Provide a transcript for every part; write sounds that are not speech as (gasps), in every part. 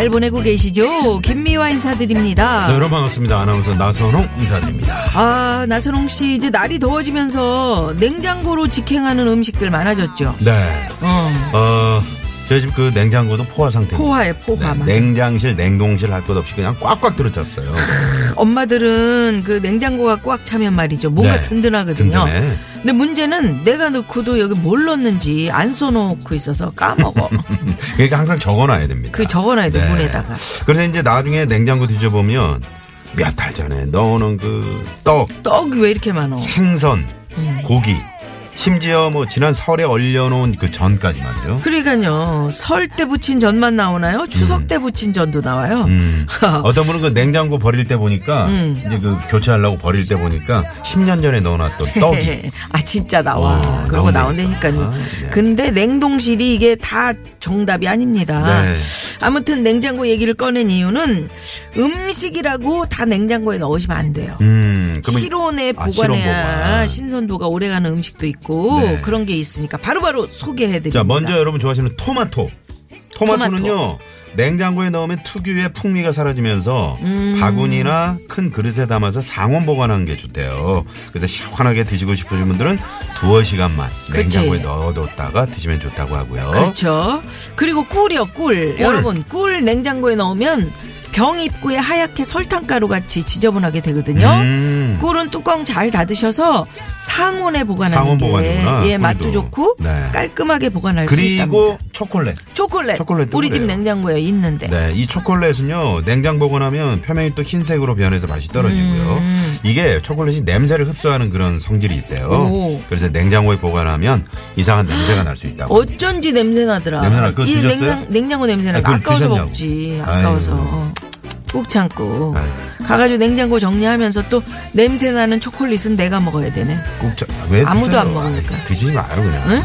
잘 보내고 계시죠? 김미화 인사드립니다. 자, 여러분 반갑습니다 아나운서 나선홍 인사드립니다 아, 나선홍 씨 이제 날이 더워지면서 냉장고로 직행하는 음식들 많아졌죠. 네 어, 어, 저희 집 그 냉장고도 포화 상태입니다 포화에 포화 네, 맞아. 냉장실 냉동실 할 것 없이 그냥 꽉꽉 들어찼어요 엄마들은 그 냉장고가 꽉 차면 말이죠. 뭔가 네, 든든하거든요. 든든해. 근데 문제는 내가 넣고도 여기 뭘 넣는지 안 써놓고 있어서 까먹어. (laughs) 그러니까 항상 적어놔야 됩니다 그 적어놔야 돼, 문에다가. 그래서 이제 나중에 냉장고 뒤져보면 몇 달 전에 넣어놓은 그 떡 떡이 왜 이렇게 많어? 생선 음. 고기 심지어 뭐 지난 설에 얼려놓은 그 전까지 말이죠 그러니까요. 설때 부친 전만 나오나요? 추석 때 부친 전도 나와요. 음. (laughs) 어떤 분은 그 냉장고 버릴 때 보니까 음. 이제 그 교체하려고 버릴 때 보니까 10년 전에 넣어놨던 (laughs) 떡이 아 진짜 나와. 와, 그런 거 나온다니까. 나온다니까요. 아, 네. 근데 냉동실이 이게 다 정답이 아닙니다. 네. 아무튼 냉장고 얘기를 꺼낸 이유는 음식이라고 다 냉장고에 넣으시면 안 돼요. 음, 실온에 아, 보관해야 실온 보관. 신선도가 오래가는 음식도 있고 네. 그런 게 있으니까 바로바로 소개해드립니다. 자, 먼저 여러분 좋아하시는 토마토. 토마토는요, 냉장고에 넣으면 특유의 풍미가 사라지면서 음. 바구니나 큰 그릇에 담아서 상온 보관하는 게 좋대요. 그래서 시원하게 드시고 싶으신 분들은 두어 시간만 그치. 냉장고에 넣어뒀다가 드시면 좋다고 하고요. 그렇죠. 그리고 꿀이요, 꿀. 여러분, 꿀 냉장고에 넣으면 병 입구에 하얗게 설탕가루 같이 지저분하게 되거든요. 음. 꿀은 뚜껑 잘 닫으셔서 상온에 보관하는 상온 게 보관이구나, 예, 맛도 꿀도. 좋고 네. 깔끔하게 보관할 수 그리고 있답니다. 초콜릿. 초콜릿. 초콜릿도 우리 집 그래요. 냉장고에 있는데. 네, 이 초콜릿은요 냉장 보관하면 표면이 또 흰색으로 변해서 맛이 떨어지고요. 음. 이게 초콜릿이 냄새를 흡수하는 그런 성질이 있대요. 오. 그래서 냉장고에 보관하면 이상한 냄새가 날 수 있다고. 어쩐지 냄새 나더라. 냄새 나. 그거 이 드셨어요? 냉장, 냉장고 냄새 나. 아, 그걸 아까워서 드셨냐고. 먹지. 아까워서. 꾹 참고. 아유. 가가지고 냉장고 정리하면서 또 냄새 나는 초콜릿은 내가 먹어야 되네. 꼭 저, 왜 아무도 드세요? 안 먹으니까. 드시지 마요 그냥. 응?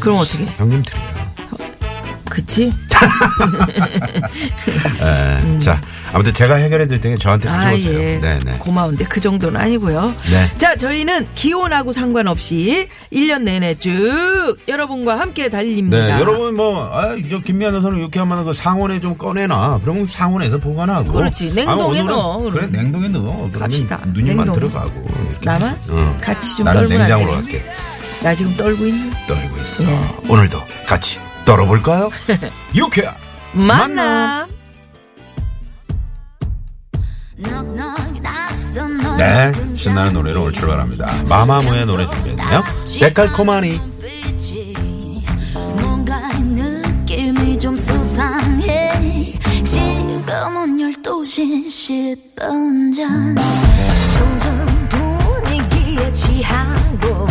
그럼 어떻게? 형님 드려요. 그치? 네. 자, 아무튼 제가 해결해 드릴 테니 저한테 아, 가져오세요. 예. 네네. 고마운데 그 정도는 아니고요. 네. 자, 저희는 기온하고 상관없이 1년 내내 쭉 여러분과 함께 달립니다. 네, 여러분 뭐, 아, 저 김미아 선수는 이렇게 하면 그 상온에 좀 꺼내놔. 그러면 상온에서 보관하고. 그렇지. 냉동에 아, 오늘은 넣어, 그래. 냉동에 넣어. 갑시다. 누님만 냉동에. 들어가고. 이렇게. 나만? 어. 같이 좀 나는 냉장으로 돼? 갈게. 나 지금 떨고 있니? 떨고 있어. 예. 오늘도 같이 떨어볼까요? (laughs) 유쾌한 만남. 네, 신나는 노래로 오늘 출발합니다. 마마무의 노래 준비했네요. 데칼코마니. 뭔가 느낌이 좀 수상해 지금은 12시 10분 전 점점 분위기에 취하고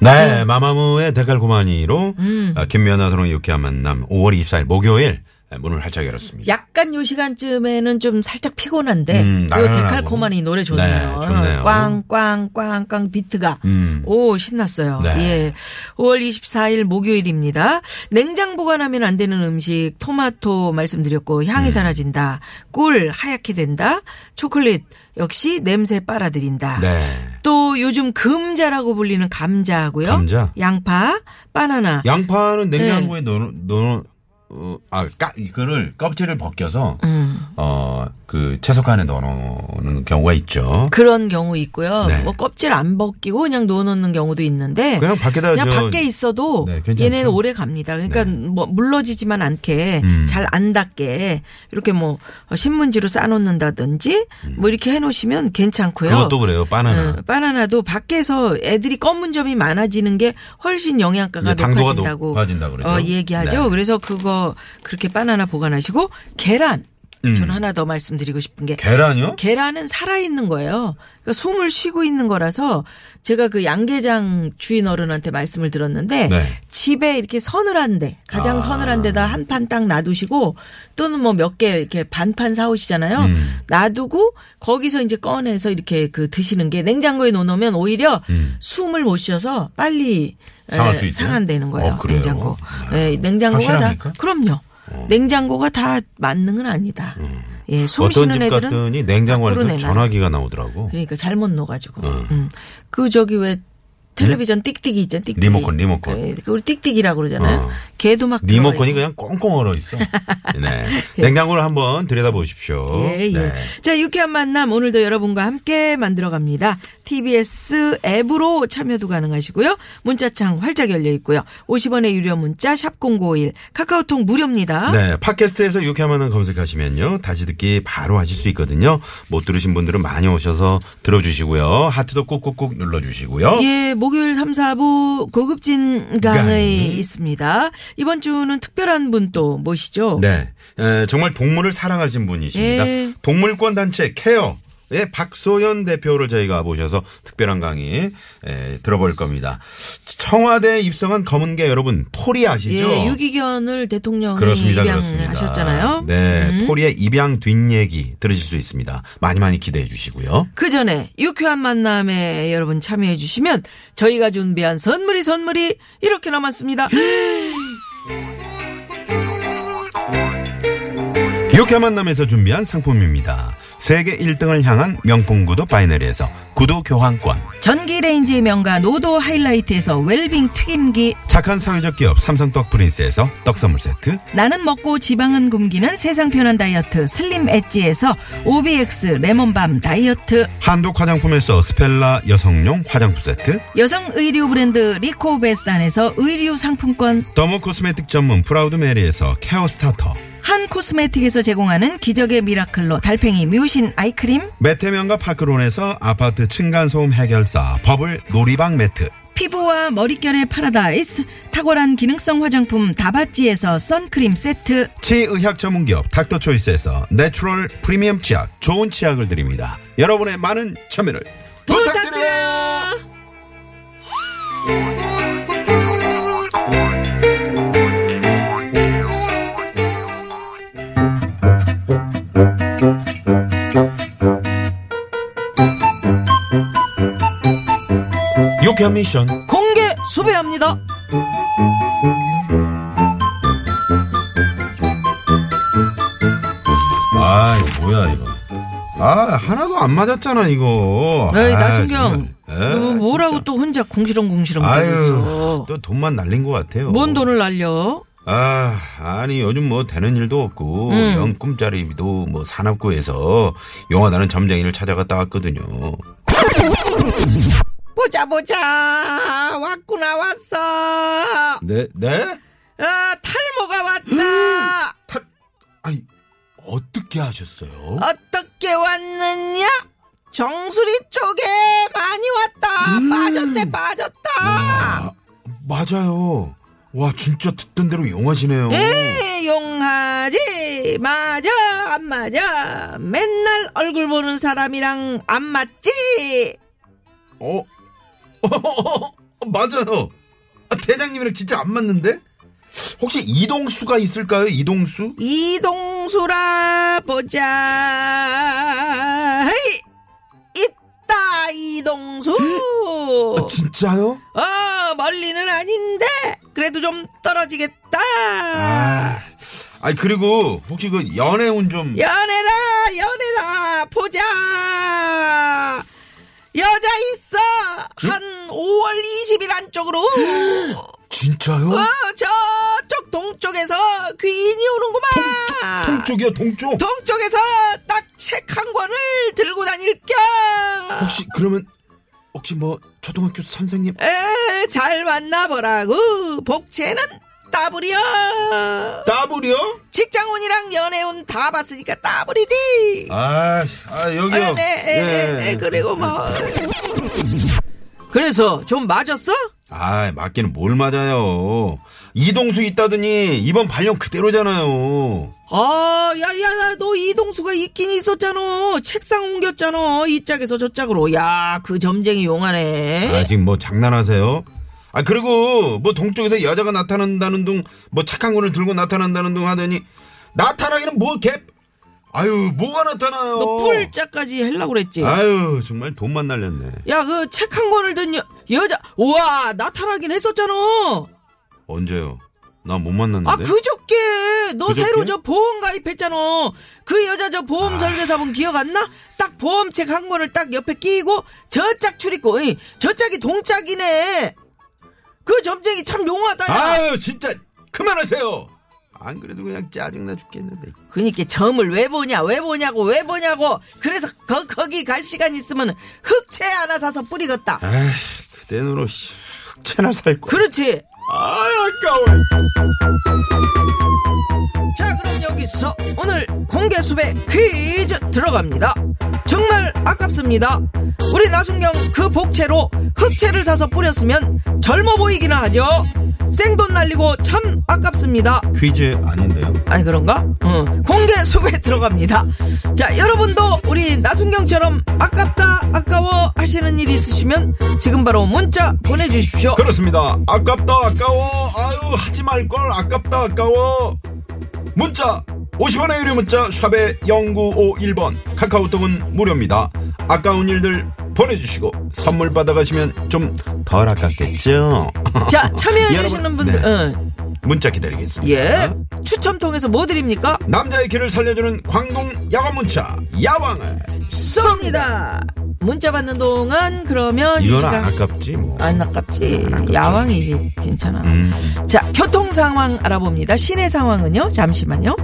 네, 마마무의 데칼코마니로 음. 아, 김미아나 선홍의 유쾌한 만남 5월 24일 목요일 문을 활짝 열었습니다. 약간 요 시간쯤에는 좀 살짝 피곤한데 음, 요. 데칼코마니 노래 좋네요. 네, 좋네요. 꽝꽝꽝꽝 비트가 음. 오 신났어요. 네. 예. 5월 24일 목요일입니다. 냉장 보관하면 안 되는 음식 토마토 말씀드렸고 향이 음. 사라진다. 꿀 하얗게 된다. 초콜릿 역시 냄새 빨아들인다. 네. 또 요즘 금자라고 불리는 감자하고요. 감자? 양파, 바나나. 양파는 네. 냉장고에 넣어, 넣어, 어, 아, 까, 이거를 껍질을 벗겨서, 음. 어, 그 채소칸에 넣어놓는 경우가 있죠. 그런 경우 있고요. 네. 뭐 껍질 안 벗기고 그냥 넣어놓는 경우도 있는데 그냥 밖에다 그냥 저- 밖에 있어도 네. 얘네는 오래 갑니다. 그러니까 네. 뭐 물러지지만 않게 음. 잘안 닿게 이렇게 뭐 신문지로 싸놓는다든지 뭐 이렇게 해놓으시면 괜찮고요. 그것도 그래요, 바나나. 어, 바나나도 밖에서 애들이 검은 점이 많아지는 게 훨씬 영양가가 높아진다고 높아진다고 그러죠. 어, 얘기하죠. 네. 그래서 그거 그렇게 바나나 보관하시고 계란 음. 저는 하나 더 말씀드리고 싶은 게 계란이요? 계란은 살아 있는 거예요. 그러니까 숨을 쉬고 있는 거라서 제가 그 양계장 주인 어른한테 말씀을 들었는데 네. 집에 이렇게 서늘한데 가장 아. 서늘한 데다 한 판 딱 놔두시고 또는 뭐 몇 개 이렇게 반판 사오시잖아요. 음. 놔두고 거기서 이제 꺼내서 이렇게 그 드시는 게 냉장고에 넣어놓으면 오히려 숨을 못 쉬어서 빨리 음. 상할 에, 수 있어요? 상한다는 거예요. 어? 냉장고. 예, 냉장고가 다. 그럼요. 냉장고가 다 만능은 아니다. 예, 숨 어떤 쉬는 집 애들은 갔더니 냉장고 내놔. 전화기가 나오더라고. 그러니까 잘못 넣어가지고. 어. 음. 그 저기 왜 텔레비전 띡띡이 있잖아. 띡띡이. 리모컨, 리모컨. 그, 그 우리 띡띡이라고 그러잖아요. 어. 걔도 막 리모컨이 그냥 꽁꽁 얼어 있어. (laughs) 네. 냉장고를 한번 들여다 보십시오. 예, 예. 네. 자, 유쾌한 만남 오늘도 여러분과 함께 만들어 갑니다. TBS 앱으로 참여도 가능하시고요. 문자창 활짝 열려 있고요. 50원의 유료 문자 샵 0951 카카오톡 무료입니다. 네, 팟캐스트에서 유쾌한 만남 검색하시면요. 다시 듣기 바로 하실 수 있거든요. 못 들으신 분들은 많이 오셔서 들어주시고요. 하트도 꾹꾹꾹 눌러주시고요. 예, 목요일 3, 4부 고급진 강의. 있습니다. 이번 주는 특별한 분 또 모시죠. 네. 에, 정말 동물을 사랑하시는 분이십니다. 예. 동물권 단체 케어. 의 박소연 대표를 저희가 모셔서 특별한 강의 에, 들어볼 겁니다. 청와대에 입성한 검은개 여러분 토리 아시죠? 예, 유기견을 대통령이 그렇습니다. 입양하셨잖아요. 네, 음. 토리의 입양 뒷얘기 들으실 수 있습니다. 많이 많이 기대해 주시고요. 그 전에 유쾌한 만남에 여러분 참여해 주시면 저희가 준비한 선물이 선물이 이렇게 남았습니다. (gasps) 유쾌한 만남에서 준비한 상품입니다. 세계 1등을 향한 명품 구두 바이너리에서 구두 교환권. 전기 레인지의 명가 노도 하이라이트에서 웰빙 튀김기 착한 사회적 기업 삼성떡 프린스에서 떡 선물 세트. 나는 먹고 지방은 굶기는 세상 편한 다이어트 슬림 엣지에서 OBX 레몬밤 다이어트 한독 화장품에서 스펠라 여성용 화장품 세트. 여성 의류 브랜드 리코베스단에서 의류 상품권 더모 코스메틱 전문 프라우드 메리에서 케어 스타터. 한 코스메틱에서 제공하는 기적의 미라클로 달팽이 뮤신 아이크림 메테면과 파크론에서 아파트 층간소음 해결사 버블 놀이방 매트. 피부와 머릿결의 파라다이스 탁월한 기능성 화장품 다바찌에서 선크림 세트 치의학 전문기업 닥터초이스에서 내추럴 프리미엄 치약 좋은 치약을 드립니다. 여러분의 많은 참여를 유쾌한 미션 공개 수배합니다. 아, 이거 뭐야, 이거. 아, 하나도 안 맞았잖아, 이거. 에이 아, 나순경 정말. 에, 너 뭐라고 진짜. 또 혼자 궁시렁궁시렁 아유, 있어. 또 돈만 날린 것 같아요. 뭔 돈을 날려? 아, 아니, 요즘 뭐 되는 일도 없고, 음. 영 꿈자리도 뭐 사납구에서 용하다는 점쟁이를 찾아갔다 왔거든요. 보자 보자 왔구나 왔어. 네, 네? 아 탈모가 왔다. 타, 아니, 어떻게 하셨어요? 어떻게 왔느냐? 정수리 쪽에 많이 왔다. 빠졌네 빠졌다. 아, 맞아요. 와, 진짜 듣던 대로 용하시네요. 에이 용하지 맞아 안 맞아 맨날 얼굴 보는 사람이랑 안 맞지 어? 맞아요. 아, 대장님이랑 진짜 안 맞는데? 혹시 이동수가 있을까요? 이동수? 이동수라 보자 헤이, 있다 이동수 아, 진짜요? 어 멀리는 아닌데 그래도 좀 떨어지겠다 아, 아니 그리고 혹시 그 연애운 좀 연애라 연애라 보자 여자 있어 한 5월 20일 안쪽으로 (gasps) 진짜요? 어 저쪽 동쪽에서 귀인이 오는구만 동쪽이요, 동쪽. 동쪽에서 딱 책 한 권을 들고 다닐 겸 혹시 그러면 혹시 뭐 초등학교 선생님? 에, 잘 만나보라고 복채는 따블이야 따블이요? 직장운이랑 연애운 다 봤으니까 따블이지 아, 아 여기요. 아, 네, 에, 에, 에, 그리고 뭐. 그래서 좀 맞았어? 아, 맞기는 뭘 맞아요. 이동수 있다더니 이번 발령 그대로잖아요. 아, 야, 야, 야, 너 이동수가 있긴 있었잖아. 책상 옮겼잖아. 이 짝에서 저 짝으로. 야, 그 점쟁이 용하네. 아, 지금 뭐 장난하세요? 아, 그리고 뭐 동쪽에서 여자가 나타난다는 둥, 뭐 착한 거를 들고 나타난다는 둥 하더니 나타나기는 뭐 개, 아유, 뭐가 나타나요? 너 뿔짝까지 하려고 그랬지. 아유, 정말 돈만 날렸네. 야, 그 책 한 권을 든 여, 여자, 우와, 나타나긴 했었잖아. 언제요? 나 못 만났는데. 아, 그저께 너 그저께? 새로 저 보험 가입했잖아. 그 여자 저 아. 보험 설계사분 기억 안 나? 딱 보험책 한 권을 딱 옆에 끼고 저짝 출입고, 이, 저 짝이 동짝이네. 그 점쟁이 참 용하다. 야. 아유, 진짜 그만하세요. 안 그래도 그냥 짜증나 죽겠는데. 그니까 점을 왜 보냐, 왜 보냐고, 왜 보냐고. 그래서 거, 거기 갈 시간 있으면 흑채 하나 사서 뿌리겠다. 아이, 그대 노로 씨, 흑채나 살 거. 그렇지. 아, 아까워. 자, 그럼 여기서 오늘 공개 수배 퀴즈 들어갑니다. 정말 아깝습니다. 우리 나순경 그 복채로 흑채를 사서 뿌렸으면 젊어 보이기나 하죠. 생돈 날리고 참 아깝습니다. 퀴즈 아닌데요? 아니 그런가? 응. 공개 수배 들어갑니다. 자, 여러분도 우리 나순경처럼 아깝다 아까워 하시는 일 있으시면 지금 바로 문자 보내주십시오. 그렇습니다. 아깝다, 아까워. 아유, 하지 말 걸. 아깝다, 아까워. 문자. 50원의 유료 문자 샵에 0951번 카카오톡은 무료입니다. 아까운 일들 보내주시고 선물 받아가시면 좀 덜 아깝겠죠? 자, 참여해주시는 여러분, 분들, 네. 응. 문자 기다리겠습니다. 예. 추첨 통해서 뭐 드립니까? 남자의 길을 살려주는 광동 야간 문자 야왕을 쏩니다. 문자 받는 동안 그러면 이 이건 시간 안 아깝지 뭐. 안 아깝지. 야왕이 괜찮아. 음. 자, 교통 상황 알아봅니다. 시내 상황은요? 잠시만요.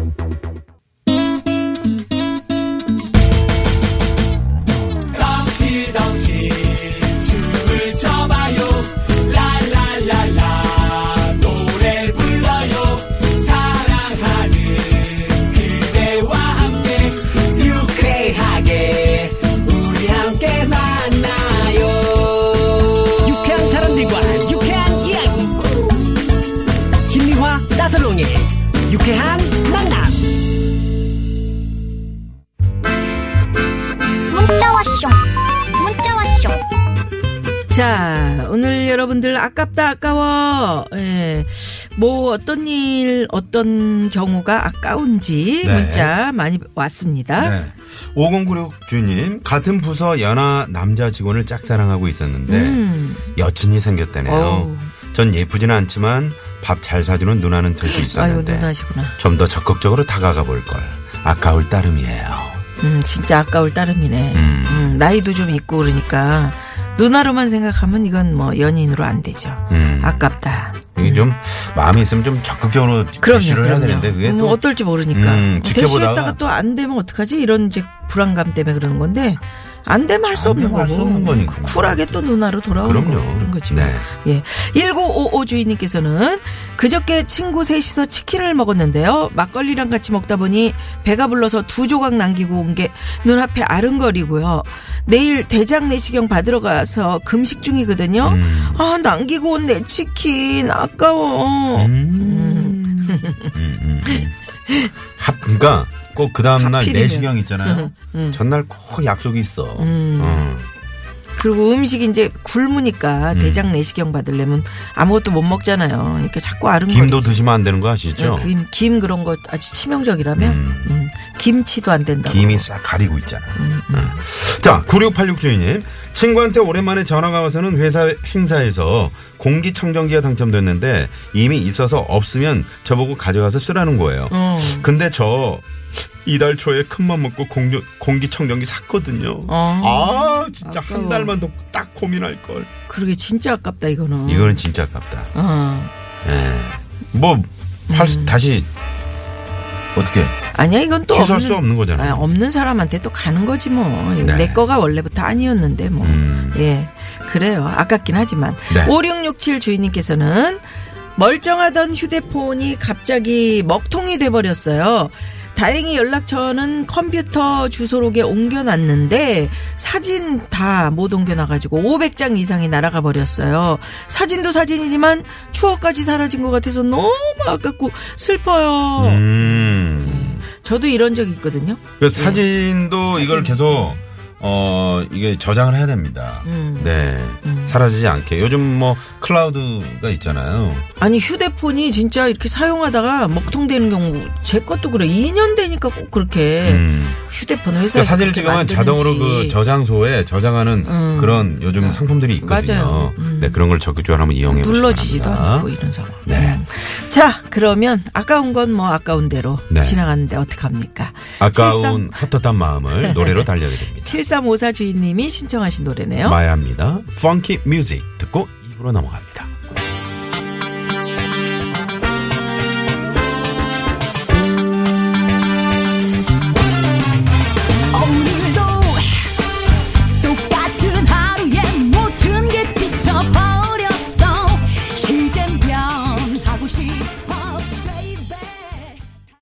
자, 오늘 여러분들 아깝다 아까워. 예. 뭐 어떤 일 어떤 경우가 아까운지 네. 문자 많이 왔습니다. 네. 5096 주님 같은 부서 연하 남자 직원을 짝사랑하고 있었는데 음. 여친이 생겼다네요. 어우. 전 예쁘지는 않지만 밥 잘 사주는 누나는 될 수 있었는데. 좀 더 적극적으로 다가가 볼 걸. 아까울 따름이에요. 음, 진짜 아까울 따름이네. 음. 음, 나이도 좀 있고 그러니까 누나로만 생각하면 이건 뭐 연인으로 안 되죠. 음. 아깝다. 이게 좀 마음이 있으면 좀 적극적으로 그럼요, 대시를 해야 그럼요. 되는데 그게 음, 또 어떨지 모르니까 음, 지켜보다가 대시했다가 또 안 되면 어떡하지? 이런 이제 불안감 때문에 그러는 건데 안 되면 할수안 없는 거고 할수 없는 거니까. 쿨하게 또 누나로 돌아오는 그럼요. 거 그런 거지. 네. 예. 1955 주인님께서는 그저께 친구 셋이서 치킨을 먹었는데요. 막걸리랑 같이 먹다 보니 배가 불러서 두 조각 남기고 온 게 눈앞에 아른거리고요. 내일 대장 내시경 받으러 가서 금식 중이거든요. 음. 아, 남기고 온 내 치킨 아까워. 음. 음, 음, 음. (laughs) 합, 그러니까 꼭 그 다음날 하필이면. 내시경 있잖아요. 음. 전날 꼭 약속이 있어. 음. 어. 그리고 음식이 이제 굶으니까 음. 대장 내시경 받으려면 아무것도 못 먹잖아요. 그러니까 자꾸 아른거리지. 김도 드시면 안 되는 거 아시죠? 네, 김, 김 그런 거 아주 치명적이라면 음. 음, 김치도 안 된다고. 김이 싹 가리고 있잖아. 음, 응. 자, 9686 주인님. 친구한테 오랜만에 전화가 와서는 회사 행사에서 공기청정기가 당첨됐는데 이미 있어서 없으면 저보고 가져가서 쓰라는 거예요. 어. 근데 저 이달 초에 큰맘 먹고 공기, 공기청정기 샀거든요. 어. 아, 진짜 한 아까워. 달만 더 딱 고민할 걸. 그러게 진짜 아깝다 이거는. 이거는 진짜 아깝다. 어. 예. 뭐, 할, 수- 다시, 어떻게, 아니야 이건 또 취소할 없는, 수 없는 거잖아요. 아, 없는 사람한테 또 가는 거지 뭐. 네. 내 거가 원래부터 아니었는데 뭐. 음. 예. 그래요. 아깝긴 하지만. 네. 5667 주인님께서는 멀쩡하던 휴대폰이 갑자기 먹통이 돼버렸어요. 다행히 연락처는 컴퓨터 주소록에 옮겨놨는데 사진 다 못 옮겨놔가지고 500장 이상이 날아가 버렸어요. 사진도 사진이지만 추억까지 사라진 것 같아서 너무 아깝고 슬퍼요. 음. 저도 이런 적 있거든요. 그 사진도 이걸 계속 어 이게 저장을 해야 됩니다. 음. 네. 사라지지 않게. 요즘 뭐 클라우드가 있잖아요. 아니 휴대폰이 진짜 이렇게 사용하다가 먹통되는 경우 제 것도 그래 2년 되니까 꼭 그렇게 음. 휴대폰 그 회사에서 사진을 그렇게 찍으면 자동으로 그. 저장소에 저장하는 음. 그런 요즘 상품들이 있거든요. 음. 네, 그런 걸 적극적으로 한번 이용해 보시기 눌러지지도. 않고 이런 상황. 네. 음. 자 그러면 아까운 건 뭐 아까운 대로 네. 지나갔는데 어떡합니까? 아까운 헛헛한 마음을 노래로 달려드립니다. (laughs) 7354 주인님이 신청하신 노래네요. 마야입니다. Funky 듣고 입으로 넘어갑니다.